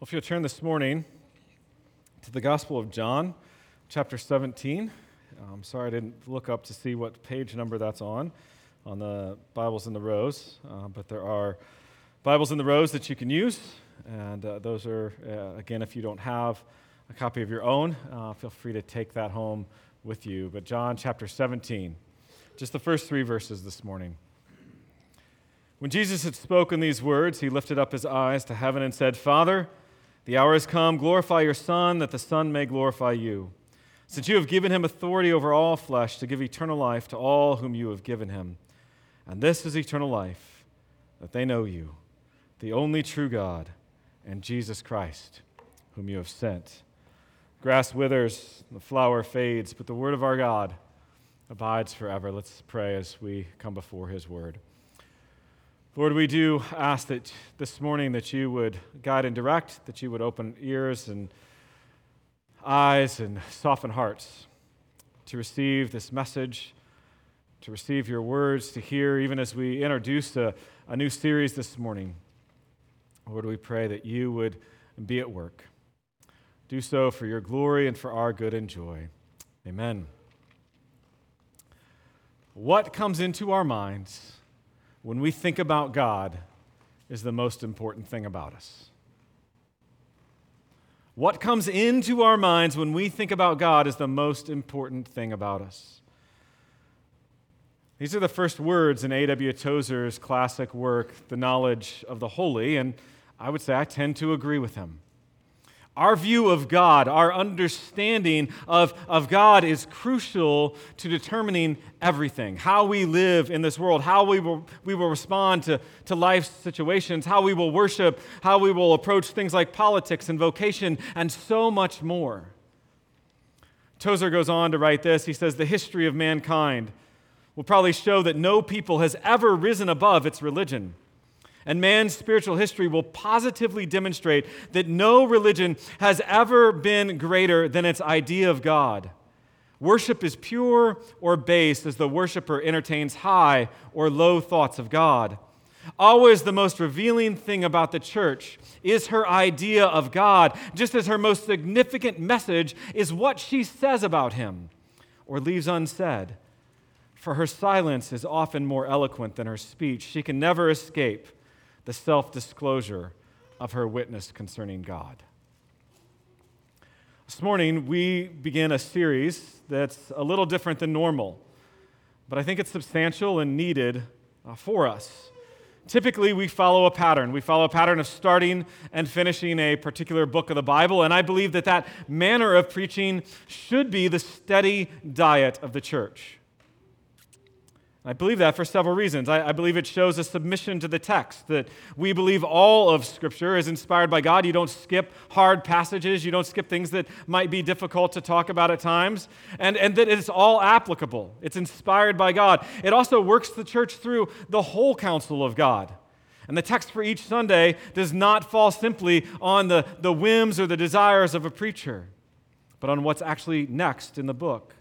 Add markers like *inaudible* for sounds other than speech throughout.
Well, if you'll turn this morning to the Gospel of John, chapter 17. I'm sorry I didn't look up to see what page number that's on, on the Bibles in the rows, uh, but there are Bibles in the rows that you can use, and uh, those are, uh, again, if you don't have a copy of your own, uh, feel free to take that home with you. But John chapter 17, just the first three verses this morning. When Jesus had spoken these words, he lifted up his eyes to heaven and said, Father, the hour has come. Glorify your Son, that the Son may glorify you. Since you have given him authority over all flesh to give eternal life to all whom you have given him. And this is eternal life, that they know you, the only true God, and Jesus Christ, whom you have sent. Grass withers, the flower fades, but the word of our God abides forever. Let's pray as we come before his word. Lord, we do ask that this morning that you would guide and direct, that you would open ears and eyes and soften hearts to receive this message, to receive your words, to hear, even as we introduce a, a new series this morning. Lord, we pray that you would be at work. Do so for your glory and for our good and joy. Amen. What comes into our minds? When we think about God is the most important thing about us. What comes into our minds when we think about God is the most important thing about us. These are the first words in A.W. Tozer's classic work, The Knowledge of the Holy, and I would say I tend to agree with him. Our view of God, our understanding of, of God is crucial to determining everything how we live in this world, how we will, we will respond to, to life's situations, how we will worship, how we will approach things like politics and vocation, and so much more. Tozer goes on to write this. He says, The history of mankind will probably show that no people has ever risen above its religion and man's spiritual history will positively demonstrate that no religion has ever been greater than its idea of God. Worship is pure or base as the worshiper entertains high or low thoughts of God. Always the most revealing thing about the church is her idea of God, just as her most significant message is what she says about him or leaves unsaid. For her silence is often more eloquent than her speech. She can never escape the self disclosure of her witness concerning God. This morning, we begin a series that's a little different than normal, but I think it's substantial and needed uh, for us. Typically, we follow a pattern. We follow a pattern of starting and finishing a particular book of the Bible, and I believe that that manner of preaching should be the steady diet of the church. I believe that for several reasons. I, I, believe it shows a submission to the text, that we believe all of Scripture is inspired by God. You don't skip hard passages, you don't skip things that might be difficult to talk about at times, and, and that it's all applicable. It's inspired by God. It also works the church through the whole counsel of God. And the text for each Sunday does not fall simply on the, the whims or the desires of a preacher, but on what's actually next in the book.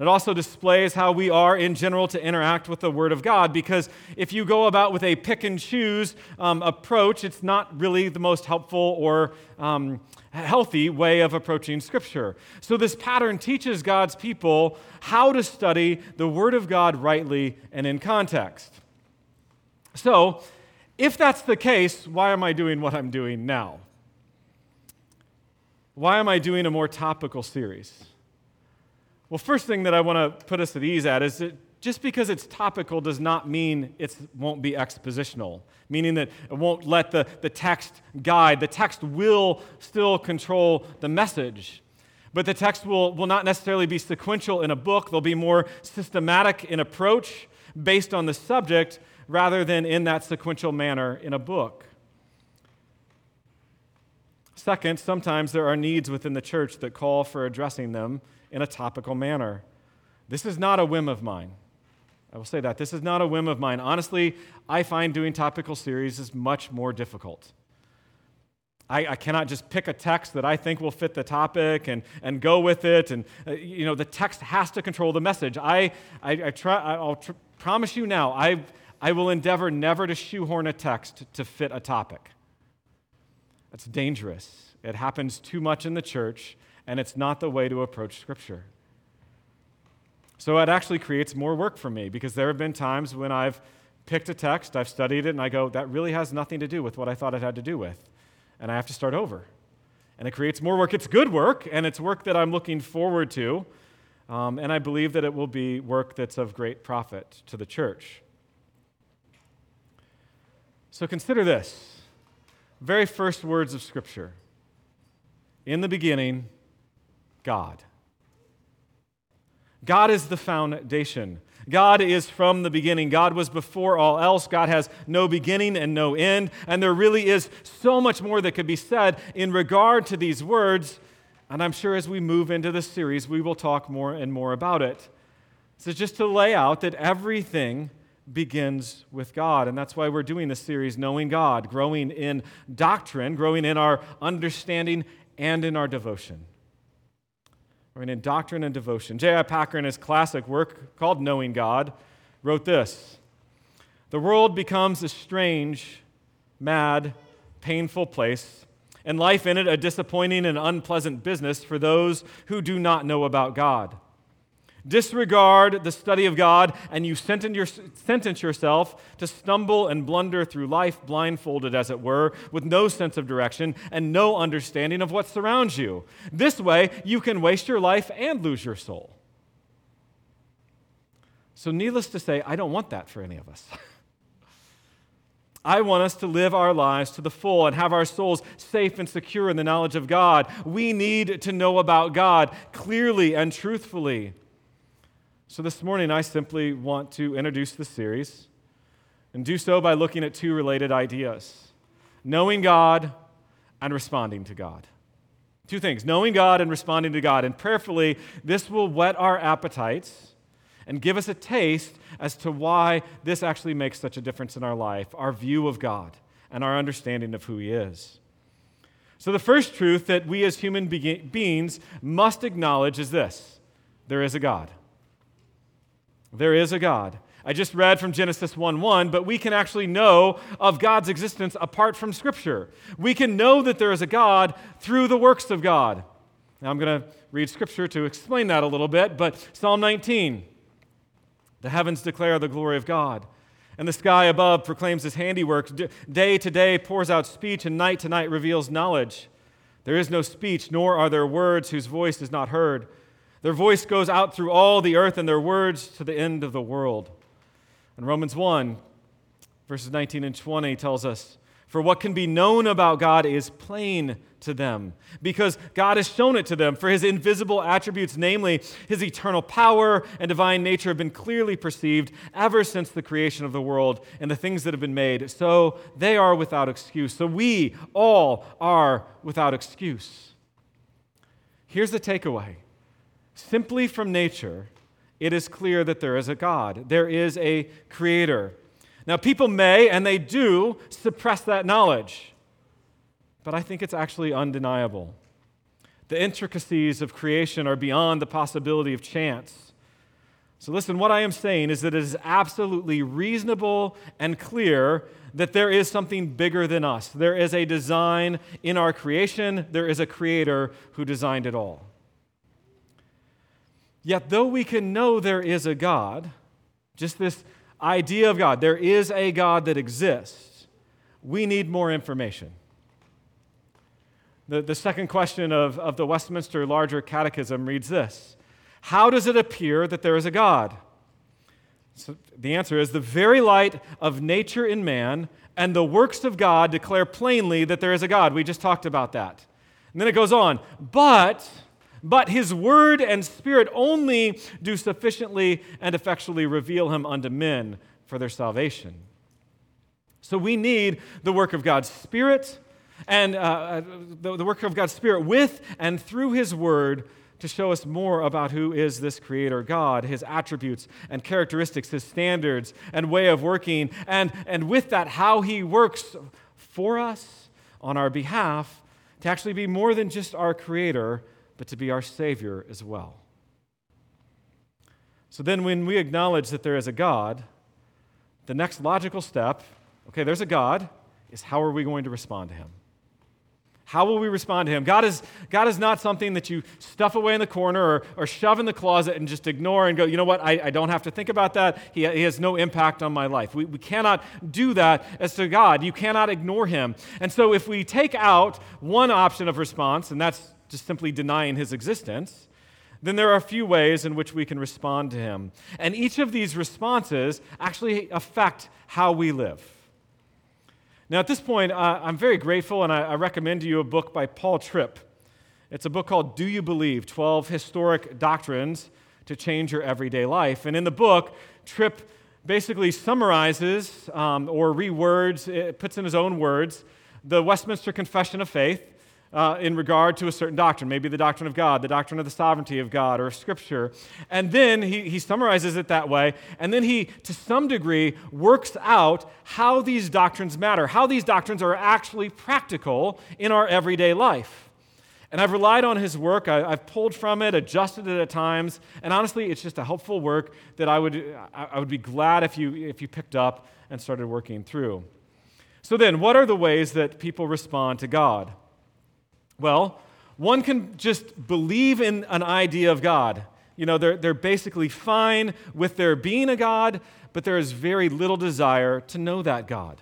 It also displays how we are in general to interact with the Word of God because if you go about with a pick and choose um, approach, it's not really the most helpful or um, healthy way of approaching Scripture. So, this pattern teaches God's people how to study the Word of God rightly and in context. So, if that's the case, why am I doing what I'm doing now? Why am I doing a more topical series? Well, first thing that I want to put us at ease at is that just because it's topical does not mean it won't be expositional, meaning that it won't let the, the text guide. The text will still control the message. But the text will, will not necessarily be sequential in a book. They'll be more systematic in approach based on the subject rather than in that sequential manner in a book. Second, sometimes there are needs within the church that call for addressing them in a topical manner. This is not a whim of mine. I will say that. This is not a whim of mine. Honestly, I find doing topical series is much more difficult. I, I, cannot just pick a text that I think will fit the topic and, and go with it. And, uh, you know, the text has to control the message. I, I, I try, I'll tr- promise you now, I, I will endeavor never to shoehorn a text to fit a topic. That's dangerous. It happens too much in the church, and it's not the way to approach Scripture. So it actually creates more work for me because there have been times when I've picked a text, I've studied it, and I go, that really has nothing to do with what I thought it had to do with. And I have to start over. And it creates more work. It's good work, and it's work that I'm looking forward to. Um, and I believe that it will be work that's of great profit to the church. So consider this very first words of Scripture. In the beginning, God. God is the foundation. God is from the beginning. God was before all else. God has no beginning and no end. And there really is so much more that could be said in regard to these words. And I'm sure as we move into this series, we will talk more and more about it. So, just to lay out that everything begins with God. And that's why we're doing this series, Knowing God, growing in doctrine, growing in our understanding and in our devotion. Growing in doctrine and devotion. J.I. Packer, in his classic work called Knowing God, wrote this The world becomes a strange, mad, painful place, and life in it a disappointing and unpleasant business for those who do not know about God disregard the study of God, and you sentence yourself to stumble and blunder through life, blindfolded, as it were, with no sense of direction and no understanding of what surrounds you. This way, you can waste your life and lose your soul. So, needless to say, I don't want that for any of us. *laughs* I want us to live our lives to the full and have our souls safe and secure in the knowledge of God. We need to know about God clearly and truthfully. So this morning, I simply want to introduce the series and do so by looking at two related ideas knowing God and responding to God. Two things knowing God and responding to God. And prayerfully, this will whet our appetites and give us a taste as to why this actually makes such a difference in our life, our view of God, and our understanding of who He is. So, the first truth that we as human beings must acknowledge is this there is a God. There is a God. I just read from Genesis 1 1, but we can actually know of God's existence apart from Scripture. We can know that there is a God through the works of God. Now, I'm going to read Scripture to explain that a little bit, but Psalm 19 The heavens declare the glory of God, and the sky above proclaims his handiwork. Day to day pours out speech, and night to night reveals knowledge. There is no speech, nor are there words whose voice is not heard. Their voice goes out through all the earth and their words to the end of the world. And Romans 1, verses 19 and 20 tells us, For what can be known about God is plain to them, because God has shown it to them. For his invisible attributes, namely his eternal power and divine nature, have been clearly perceived ever since the creation of the world and the things that have been made. So they are without excuse. So we all are without excuse. Here's the takeaway Simply from nature, it is clear that there is a God, there is a creator. Now, people may, and they do, suppress that knowledge, but I think it's actually undeniable. The intricacies of creation are beyond the possibility of chance. So, listen, what I am saying is that it is absolutely reasonable and clear that there is something bigger than us. There is a design in our creation, there is a creator who designed it all. Yet, though we can know there is a God, just this idea of God, there is a God that exists, we need more information. The, the second question of, of the Westminster Larger Catechism reads this How does it appear that there is a God? So the answer is the very light of nature in man and the works of God declare plainly that there is a God. We just talked about that. And then it goes on, but but his word and spirit only do sufficiently and effectually reveal him unto men for their salvation. So we need the work of God's Spirit and uh, uh, the, the work of God's Spirit with and through his word to show us more about who is this creator God, his attributes and characteristics, his standards and way of working, and, and with that, how he works for us on our behalf to actually be more than just our creator, but to be our Savior as well. So then, when we acknowledge that there is a God, the next logical step okay, there's a God, is how are we going to respond to Him? How will we respond to him? God is, God is not something that you stuff away in the corner or, or shove in the closet and just ignore and go, you know what, I, I don't have to think about that. He, he has no impact on my life. We, we cannot do that as to God. You cannot ignore him. And so if we take out one option of response, and that's just simply denying his existence, then there are a few ways in which we can respond to him. And each of these responses actually affect how we live. Now, at this point, uh, I'm very grateful, and I, I, recommend to you a book by Paul Tripp. It's a book called Do You Believe 12 Historic Doctrines to Change Your Everyday Life. And in the book, Tripp basically summarizes um, or rewords, it puts in his own words, the Westminster Confession of Faith uh, in regard to a certain doctrine, maybe the doctrine of God, the doctrine of the sovereignty of God, or Scripture. And then he, he summarizes it that way, and then he, to some degree, works out how these doctrines matter, how these doctrines are actually practical in our everyday life. And I've relied on his work. I, have pulled from it, adjusted it at times, and honestly, it's just a helpful work that I would, I would be glad if you, if you picked up and started working through. So, then, what are the ways that people respond to God? Well, one can just believe in an idea of God. You know, they're, they're basically fine with there being a God, but there is very little desire to know that God.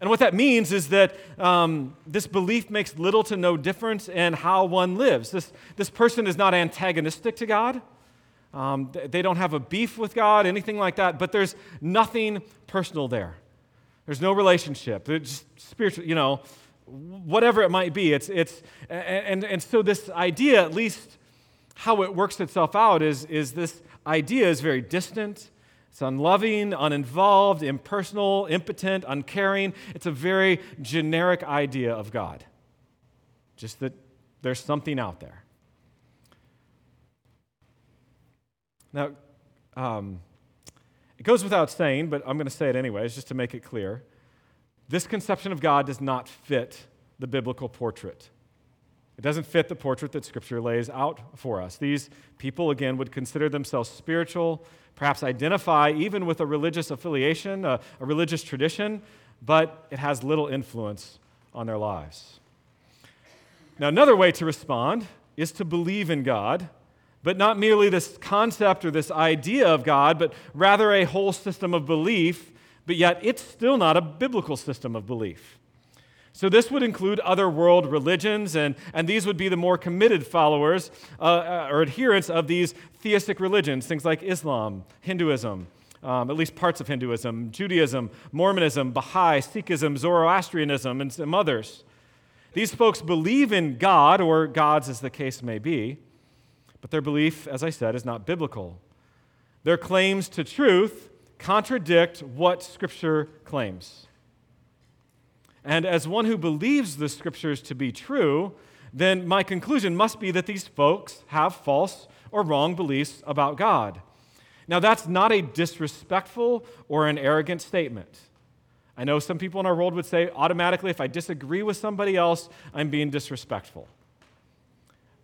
And what that means is that um, this belief makes little to no difference in how one lives. This, this person is not antagonistic to God. Um, they don't have a beef with God, anything like that, but there's nothing personal there. There's no relationship. Just spiritual, you know, whatever it might be. It's, it's, and, and so, this idea, at least how it works itself out, is, is this idea is very distant. It's unloving, uninvolved, impersonal, impotent, uncaring. It's a very generic idea of God. Just that there's something out there. Now, um, it goes without saying, but I'm going to say it anyways, just to make it clear. This conception of God does not fit the biblical portrait. It doesn't fit the portrait that Scripture lays out for us. These people, again, would consider themselves spiritual, perhaps identify even with a religious affiliation, a, a religious tradition, but it has little influence on their lives. Now, another way to respond is to believe in God, but not merely this concept or this idea of God, but rather a whole system of belief but yet it's still not a biblical system of belief. So, this would include other world religions, and, and these would be the more committed followers uh, uh, or adherents of these theistic religions, things like Islam, Hinduism, um, at least parts of Hinduism, Judaism, Mormonism, Baha'i, Sikhism, Zoroastrianism, and some others. These folks believe in God, or gods as the case may be, but their belief, as I said, is not biblical. Their claims to truth contradict what Scripture claims. And as one who believes the Scriptures to be true, then my conclusion must be that these folks have false or wrong beliefs about God. Now, that's not a disrespectful or an arrogant statement. I know some people in our world would say automatically, if I disagree with somebody else, I'm being disrespectful.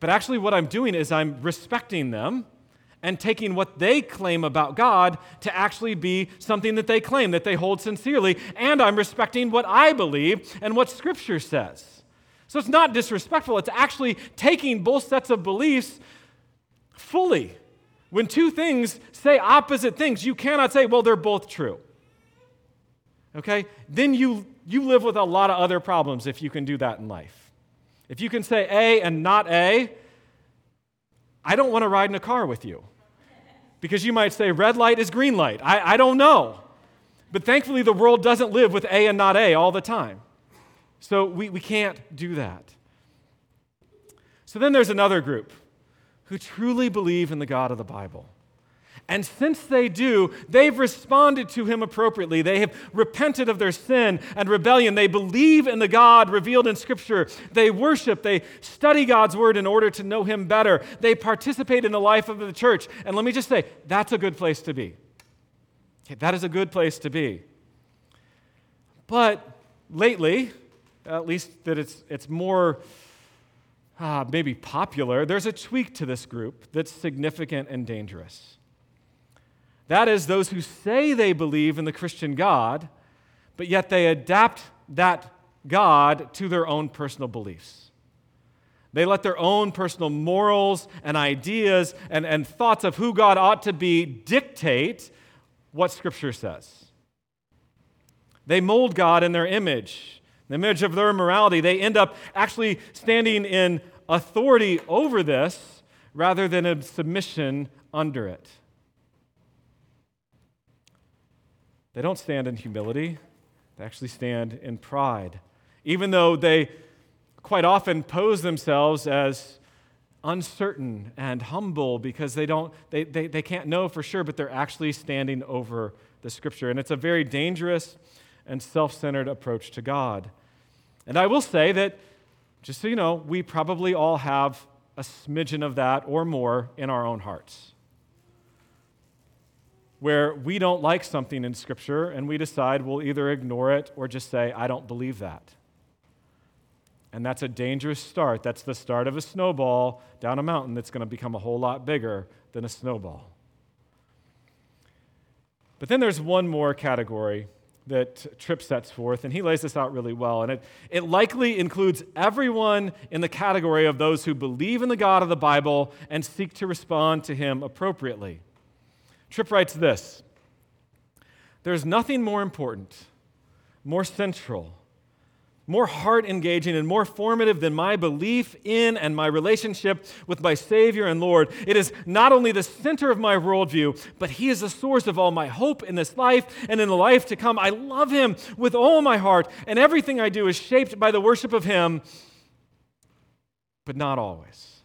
But actually, what I'm doing is I'm respecting them and taking what they claim about God to actually be something that they claim, that they hold sincerely, and I'm respecting what I believe and what Scripture says. So it's not disrespectful, it's actually taking both sets of beliefs fully. When two things say opposite things, you cannot say, well, they're both true. Okay? Then you, you live with a lot of other problems if you can do that in life. If you can say A and not A, I don't want to ride in a car with you. Because you might say red light is green light. I, I don't know. But thankfully, the world doesn't live with A and not A all the time. So we, we can't do that. So then there's another group who truly believe in the God of the Bible. And since they do, they've responded to him appropriately. They have repented of their sin and rebellion. They believe in the God revealed in Scripture. They worship. They study God's word in order to know him better. They participate in the life of the church. And let me just say, that's a good place to be. Okay, that is a good place to be. But lately, at least that it's, it's more uh, maybe popular, there's a tweak to this group that's significant and dangerous. That is, those who say they believe in the Christian God, but yet they adapt that God to their own personal beliefs. They let their own personal morals and ideas and, and thoughts of who God ought to be dictate what Scripture says. They mold God in their image, the image of their morality. They end up actually standing in authority over this rather than in submission under it. They don't stand in humility, they actually stand in pride. Even though they quite often pose themselves as uncertain and humble because they don't they, they, they can't know for sure but they're actually standing over the scripture and it's a very dangerous and self centered approach to God. And I will say that, just so you know, we probably all have a smidgen of that or more in our own hearts. Where we don't like something in Scripture and we decide we'll either ignore it or just say, I don't believe that. And that's a dangerous start. That's the start of a snowball down a mountain that's going to become a whole lot bigger than a snowball. But then there's one more category that Tripp sets forth, and he lays this out really well. And it, it likely includes everyone in the category of those who believe in the God of the Bible and seek to respond to him appropriately. Tripp writes this There's nothing more important, more central, more heart engaging and more formative than my belief in and my relationship with my Savior and Lord. It is not only the center of my worldview, but He is the source of all my hope in this life and in the life to come. I love Him with all my heart, and everything I do is shaped by the worship of Him, but not always.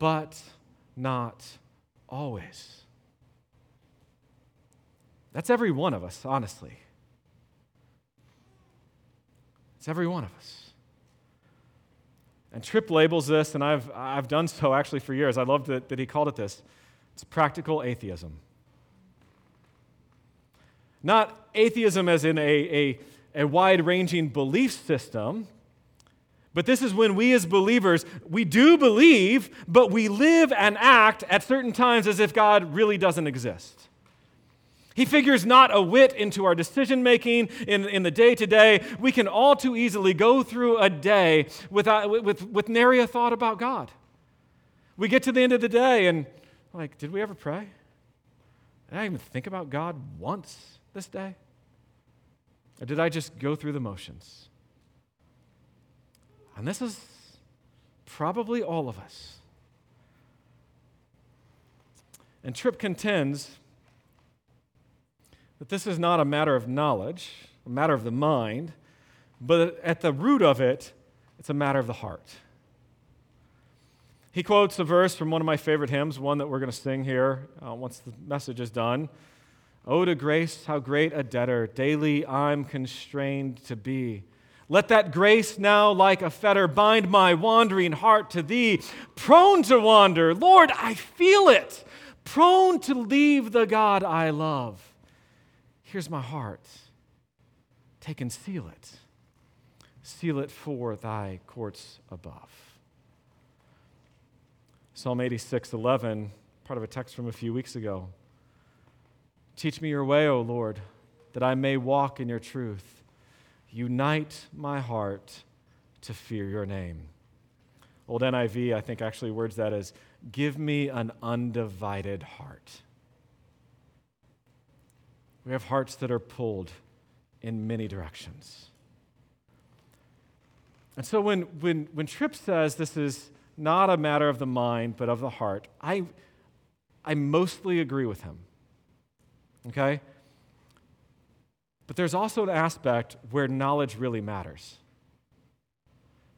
But not always. That's every one of us, honestly. It's every one of us. And Tripp labels this, and I've, I've done so actually for years. I love that, that he called it this it's practical atheism. Not atheism as in a, a, a wide ranging belief system, but this is when we as believers, we do believe, but we live and act at certain times as if God really doesn't exist. He figures not a whit into our decision making in, in the day to day. We can all too easily go through a day without, with, with nary a thought about God. We get to the end of the day and, like, did we ever pray? Did I even think about God once this day? Or did I just go through the motions? And this is probably all of us. And Tripp contends that this is not a matter of knowledge, a matter of the mind, but at the root of it, it's a matter of the heart. He quotes a verse from one of my favorite hymns, one that we're going to sing here uh, once the message is done. Oh, to grace, how great a debtor daily I'm constrained to be. Let that grace now, like a fetter, bind my wandering heart to thee. Prone to wander, Lord, I feel it. Prone to leave the God I love. Here's my heart. Take and seal it. Seal it for thy courts above. Psalm 86, 11, part of a text from a few weeks ago. Teach me your way, O Lord, that I may walk in your truth. Unite my heart to fear your name. Old NIV, I think, actually words that as give me an undivided heart. We have hearts that are pulled in many directions. And so when, when, when Tripp says this is not a matter of the mind, but of the heart, I, I mostly agree with him. Okay? But there's also an aspect where knowledge really matters.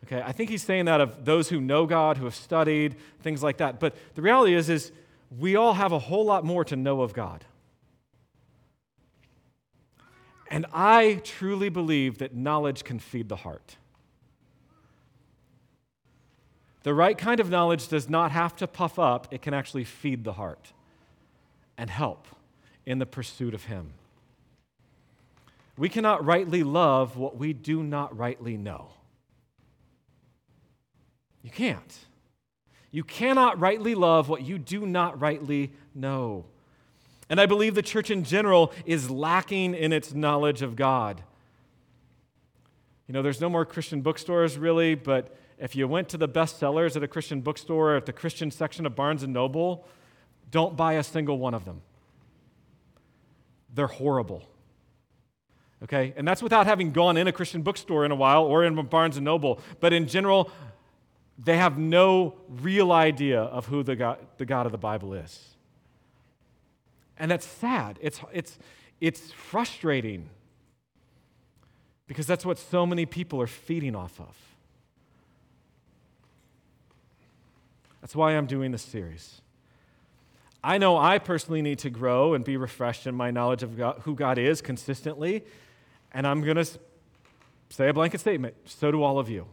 Okay, I think he's saying that of those who know God, who have studied, things like that. But the reality is, is we all have a whole lot more to know of God. And I truly believe that knowledge can feed the heart. The right kind of knowledge does not have to puff up, it can actually feed the heart and help in the pursuit of Him. We cannot rightly love what we do not rightly know. You can't. You cannot rightly love what you do not rightly know. And I believe the church in general is lacking in its knowledge of God. You know, there's no more Christian bookstores really, but if you went to the bestsellers at a Christian bookstore or at the Christian section of Barnes and Noble, don't buy a single one of them. They're horrible. Okay? And that's without having gone in a Christian bookstore in a while or in Barnes and Noble. But in general, they have no real idea of who the God, the God of the Bible is. And that's sad. It's, it's, it's frustrating because that's what so many people are feeding off of. That's why I'm doing this series. I know I personally need to grow and be refreshed in my knowledge of God, who God is consistently, and I'm going to say a blanket statement. So do all of you.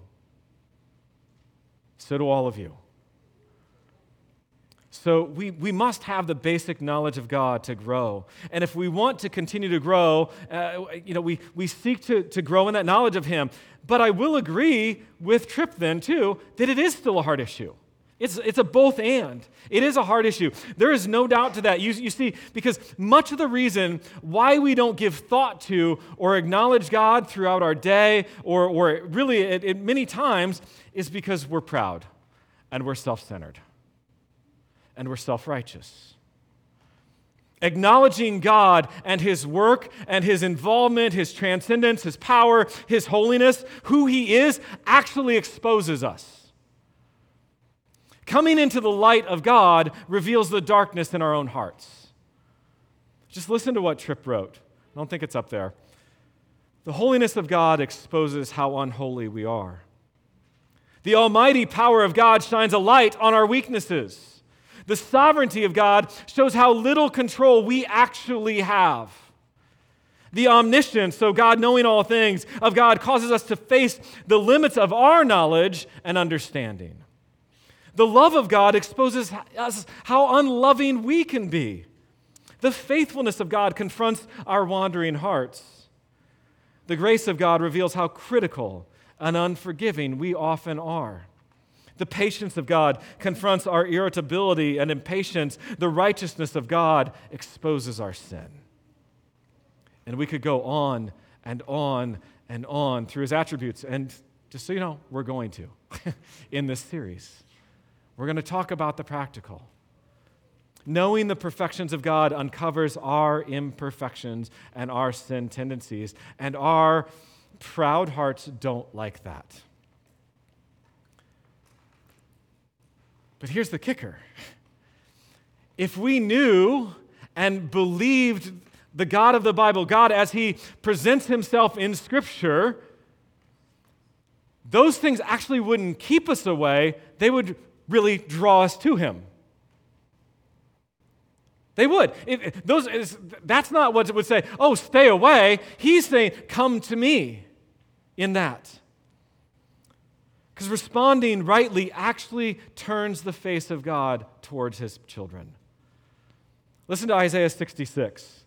So do all of you. So we, we must have the basic knowledge of God to grow. And if we want to continue to grow, uh, you know, we, we seek to, to grow in that knowledge of Him. But I will agree with Tripp then, too, that it is still a hard issue. It's, it's a both and. It is a hard issue. There is no doubt to that. You, you see, because much of the reason why we don't give thought to or acknowledge God throughout our day, or, or really it many times, is because we're proud and we're self centered and we're self righteous. Acknowledging God and His work and His involvement, His transcendence, His power, His holiness, who He is, actually exposes us. Coming into the light of God reveals the darkness in our own hearts. Just listen to what Tripp wrote. I don't think it's up there. The holiness of God exposes how unholy we are. The almighty power of God shines a light on our weaknesses. The sovereignty of God shows how little control we actually have. The omniscience, so God knowing all things, of God causes us to face the limits of our knowledge and understanding. The love of God exposes us how unloving we can be. The faithfulness of God confronts our wandering hearts. The grace of God reveals how critical and unforgiving we often are. The patience of God confronts our irritability and impatience. The righteousness of God exposes our sin. And we could go on and on and on through his attributes. And just so you know, we're going to *laughs* in this series. We're going to talk about the practical. Knowing the perfections of God uncovers our imperfections and our sin tendencies, and our proud hearts don't like that. But here's the kicker if we knew and believed the God of the Bible, God as He presents Himself in Scripture, those things actually wouldn't keep us away, they would really draw us to Him. They would. It, those, that's not what it would say, oh, stay away. He's saying, come to me in that. Because responding rightly actually turns the face of God towards his children. Listen to Isaiah 66.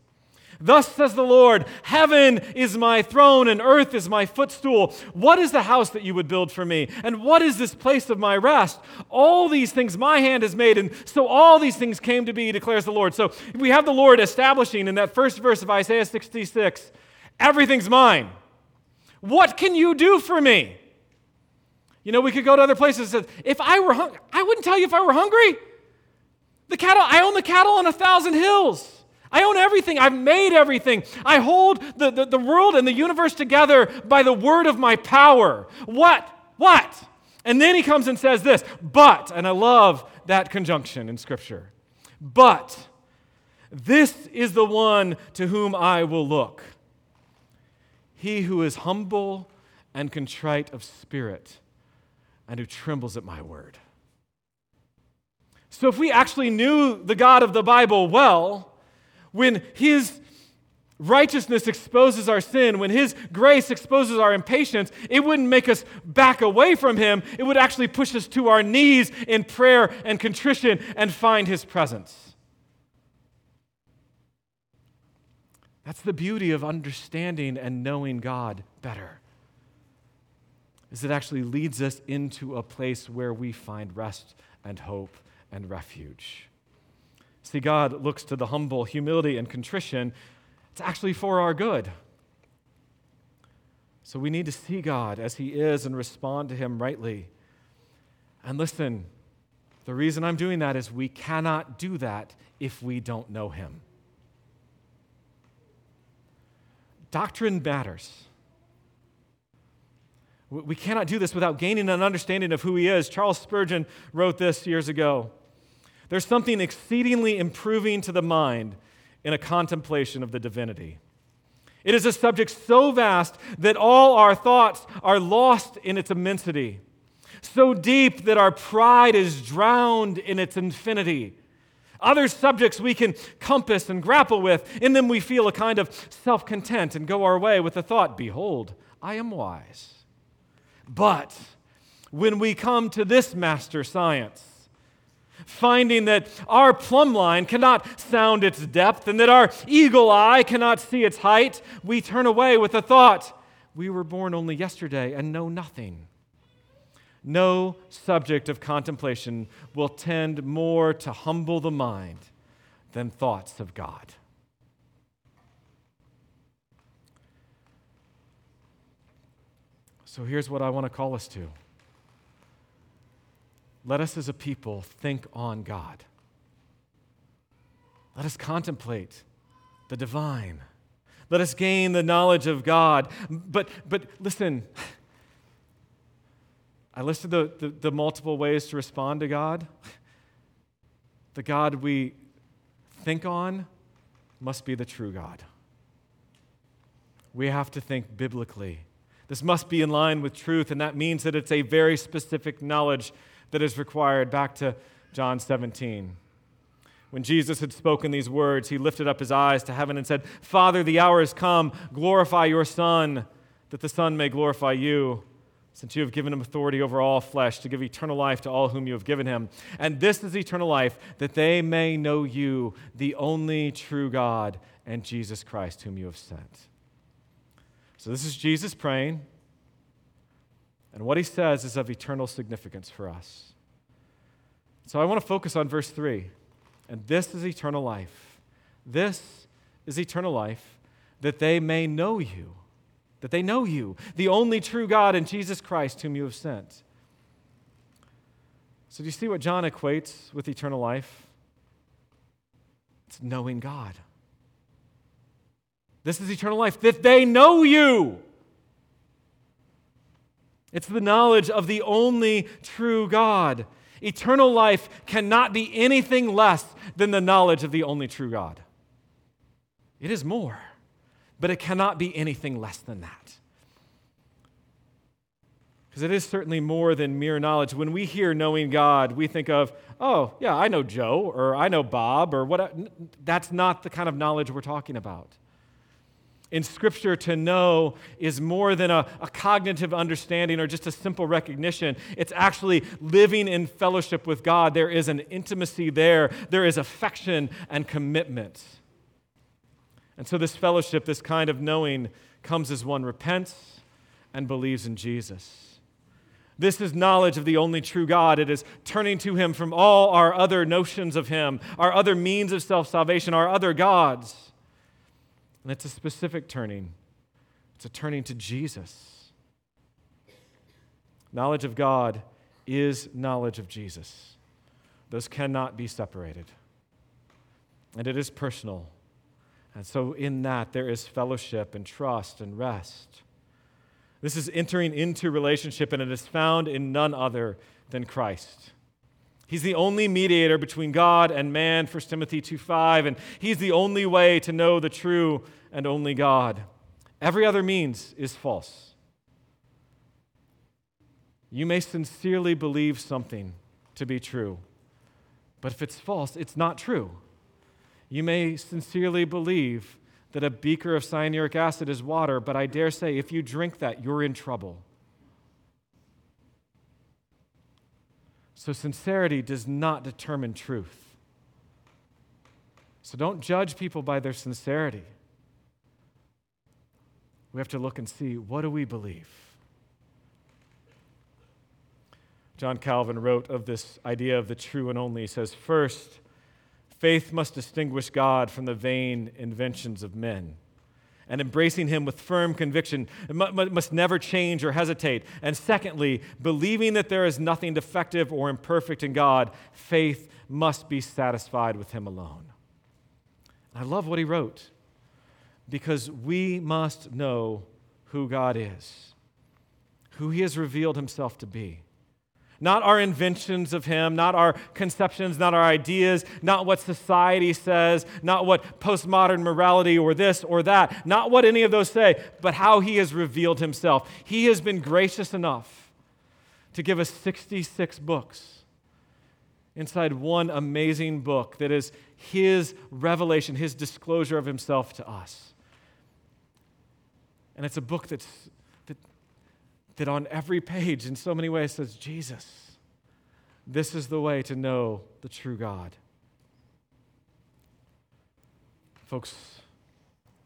Thus says the Lord Heaven is my throne, and earth is my footstool. What is the house that you would build for me? And what is this place of my rest? All these things my hand has made, and so all these things came to be, declares the Lord. So we have the Lord establishing in that first verse of Isaiah 66 everything's mine. What can you do for me? You know, we could go to other places and say, if I were hungry, I wouldn't tell you if I were hungry. The cattle, I own the cattle on a thousand hills. I own everything. I've made everything. I hold the, the, the world and the universe together by the word of my power. What? What? And then he comes and says this, but, and I love that conjunction in Scripture. But this is the one to whom I will look. He who is humble and contrite of spirit and who trembles at my word. So, if we actually knew the God of the Bible well, when his righteousness exposes our sin, when his grace exposes our impatience, it wouldn't make us back away from him. It would actually push us to our knees in prayer and contrition and find his presence. That's the beauty of understanding and knowing God better is it actually leads us into a place where we find rest and hope and refuge. See, God looks to the humble humility and contrition. It's actually for our good. So we need to see God as He is and respond to Him rightly. And listen, the reason I'm doing that is we cannot do that if we don't know Him. Doctrine matters. We cannot do this without gaining an understanding of who He is. Charles Spurgeon wrote this years ago. There's something exceedingly improving to the mind in a contemplation of the divinity. It is a subject so vast that all our thoughts are lost in its immensity, so deep that our pride is drowned in its infinity. Other subjects we can compass and grapple with. In them we feel a kind of self content and go our way with the thought, Behold, I am wise. But when we come to this master science, finding that our plumb line cannot sound its depth and that our eagle eye cannot see its height, we turn away with the thought, we were born only yesterday and know nothing. No subject of contemplation will tend more to humble the mind than thoughts of God. So here's what I want to call us to let us as a people think on God. Let us contemplate the divine. Let us gain the knowledge of God. But, but listen, I listed the, the, the multiple ways to respond to God. The God we think on must be the true God. We have to think biblically. This must be in line with truth, and that means that it's a very specific knowledge that is required. Back to John 17. When Jesus had spoken these words, he lifted up his eyes to heaven and said, Father, the hour has come. Glorify your Son, that the Son may glorify you, since you have given him authority over all flesh to give eternal life to all whom you have given him. And this is eternal life, that they may know you, the only true God, and Jesus Christ, whom you have sent. So this is Jesus praying. And what he says is of eternal significance for us. So I want to focus on verse 3. And this is eternal life. This is eternal life, that they may know you, that they know you, the only true God and Jesus Christ, whom you have sent. So, do you see what John equates with eternal life? It's knowing God. This is eternal life, that they know you. It's the knowledge of the only true God. Eternal life cannot be anything less than the knowledge of the only true God. It is more, but it cannot be anything less than that. Because it is certainly more than mere knowledge. When we hear knowing God, we think of, oh, yeah, I know Joe, or I know Bob, or what. That's not the kind of knowledge we're talking about in Scripture to know is more than a, a, cognitive understanding or just a simple recognition. It's actually living in fellowship with God. There is an intimacy there, there is affection and commitment. And so, this fellowship, this kind of knowing, comes as one repents and believes in Jesus. This is knowledge of the only true God. It is turning to Him from all our other notions of Him, our other means of self salvation, our other gods and it's a specific turning, it's a turning to Jesus. Knowledge of God is knowledge of Jesus. Those cannot be separated. And it is personal. And so, in that, there is fellowship and trust and rest. This is entering into relationship, and it is found in none other than Christ. He's the only mediator between God and man, 1 Timothy 2:5, and he's the only way to know the true and only God. Every other means is false. You may sincerely believe something to be true, but if it's false, it's not true. You may sincerely believe that a beaker of cyanuric acid is water, but I dare say if you drink that, you're in trouble. So, sincerity does not determine truth. So, don't judge people by their sincerity. We have to look and see what do we believe? John Calvin wrote of this idea of the true and only. He says, First, faith must distinguish God from the vain inventions of men. And embracing Him with firm conviction must never change or hesitate. And secondly, believing that there is nothing defective or imperfect in God, faith must be satisfied with Him alone. I love what he wrote because we must know who God is, who He has revealed Himself to be. Not our inventions of Him, not our conceptions, not our ideas, not what society says, not what postmodern morality or this or that, not what any of those say, but how He has revealed Himself. He has been gracious enough to give us 66 books inside one amazing book that is His revelation, His disclosure of Himself to us. And it's a book that's, that, on every page, in so many ways, says, Jesus, this is the way to know the true God. Folks,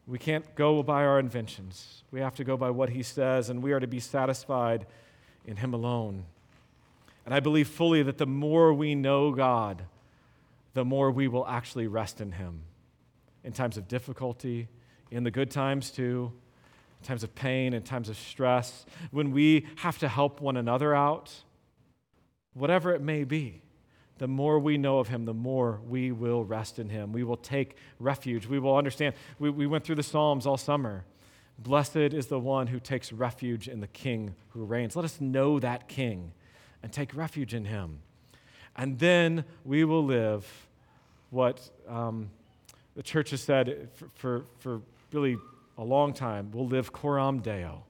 we can't go by our inventions. We have to go by what He says, and we are to be satisfied in Him alone. And I believe fully that the more we know God, the more we will actually rest in Him in times of difficulty, in the good times too, times of pain, in times of stress, when we have to help one another out, whatever it may be, the more we know of Him, the more we will rest in Him. We will take refuge. We will understand. We, we went through the Psalms all summer. Blessed is the one who takes refuge in the King who reigns. Let us know that King and take refuge in Him. And then we will live what um, the church has said for, for, for really a long time, we'll live coram deo.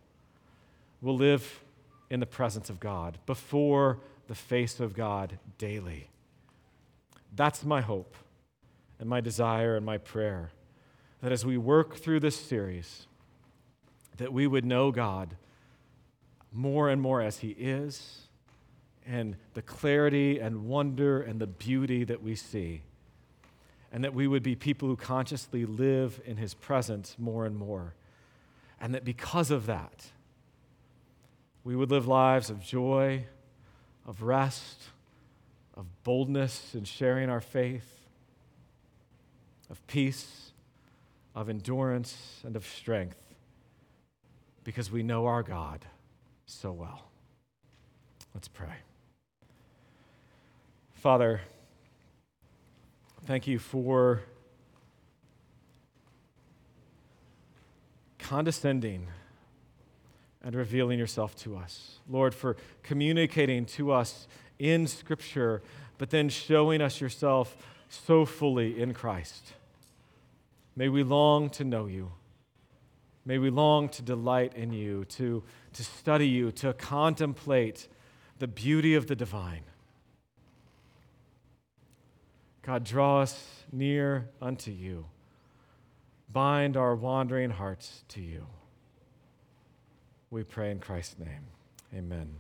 We'll live in the presence of God, before the face of God daily. That's my hope and my desire and my prayer that as we work through this series, that we would know God more and more as He is and the clarity and wonder and the beauty that we see and that we would be people who consciously live in his presence more and more. And that because of that, we would live lives of joy, of rest, of boldness in sharing our faith, of peace, of endurance, and of strength, because we know our God so well. Let's pray. Father, Thank you for condescending and revealing yourself to us. Lord, for communicating to us in Scripture, but then showing us yourself so fully in Christ. May we long to know you. May we long to delight in you, to, to study you, to contemplate the beauty of the divine. God, draw us near unto you. Bind our wandering hearts to you. We pray in Christ's name. Amen.